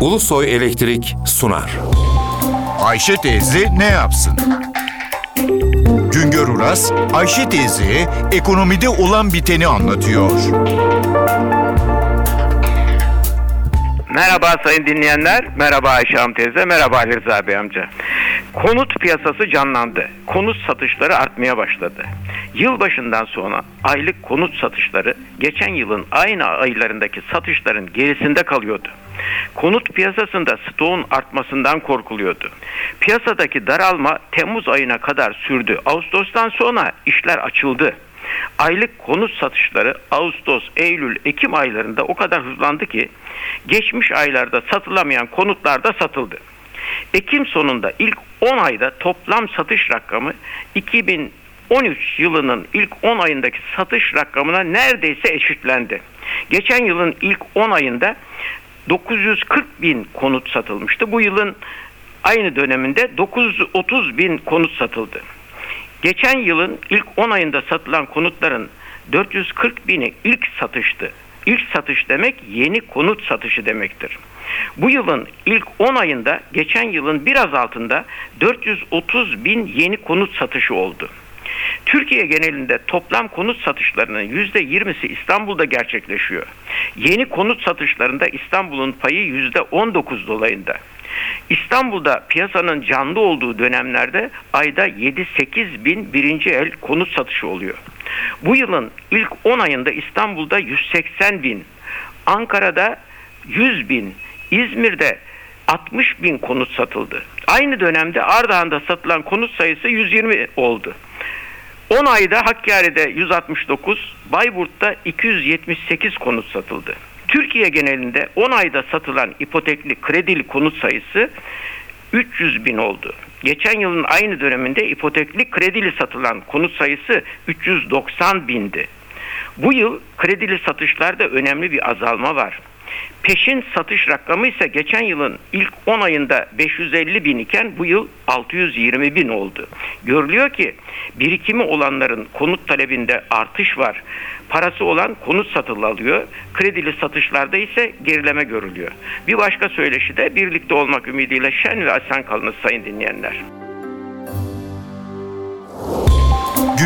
Ulusoy Elektrik sunar. Ayşe teyze ne yapsın? Güngör Uras, Ayşe teyzeye ekonomide olan biteni anlatıyor. Merhaba sayın dinleyenler, merhaba Ayşe Hanım teyze, merhaba Ali Rıza Bey amca. Konut piyasası canlandı. Konut satışları artmaya başladı. Yılbaşından sonra aylık konut satışları geçen yılın aynı aylarındaki satışların gerisinde kalıyordu. Konut piyasasında stoğun artmasından korkuluyordu. Piyasadaki daralma Temmuz ayına kadar sürdü. Ağustos'tan sonra işler açıldı. Aylık konut satışları Ağustos, Eylül, Ekim aylarında o kadar hızlandı ki geçmiş aylarda satılamayan konutlar da satıldı. Ekim sonunda ilk 10 ayda toplam satış rakamı 2013 yılının ilk 10 ayındaki satış rakamına neredeyse eşitlendi. Geçen yılın ilk 10 ayında 940 bin konut satılmıştı. Bu yılın aynı döneminde 930 bin konut satıldı. Geçen yılın ilk 10 ayında satılan konutların 440 bini ilk satıştı. İlk satış demek yeni konut satışı demektir. Bu yılın ilk 10 ayında geçen yılın biraz altında 430 bin yeni konut satışı oldu. Türkiye genelinde toplam konut satışlarının %20'si İstanbul'da gerçekleşiyor. Yeni konut satışlarında İstanbul'un payı %19 dolayında. İstanbul'da piyasanın canlı olduğu dönemlerde ayda 7-8 bin birinci el konut satışı oluyor. Bu yılın ilk 10 ayında İstanbul'da 180 bin, Ankara'da 100 bin, İzmir'de 60 bin konut satıldı. Aynı dönemde Ardahan'da satılan konut sayısı 120 oldu. 10 ayda Hakkari'de 169, Bayburt'ta 278 konut satıldı. Türkiye genelinde 10 ayda satılan ipotekli kredili konut sayısı 300 bin oldu. Geçen yılın aynı döneminde ipotekli kredili satılan konut sayısı 390 bindi. Bu yıl kredili satışlarda önemli bir azalma var. Peşin satış rakamı ise geçen yılın ilk 10 ayında 550 bin iken bu yıl 620 bin oldu. Görülüyor ki birikimi olanların konut talebinde artış var. Parası olan konut satın alıyor. Kredili satışlarda ise gerileme görülüyor. Bir başka söyleşi de birlikte olmak ümidiyle şen ve asen kalınız sayın dinleyenler.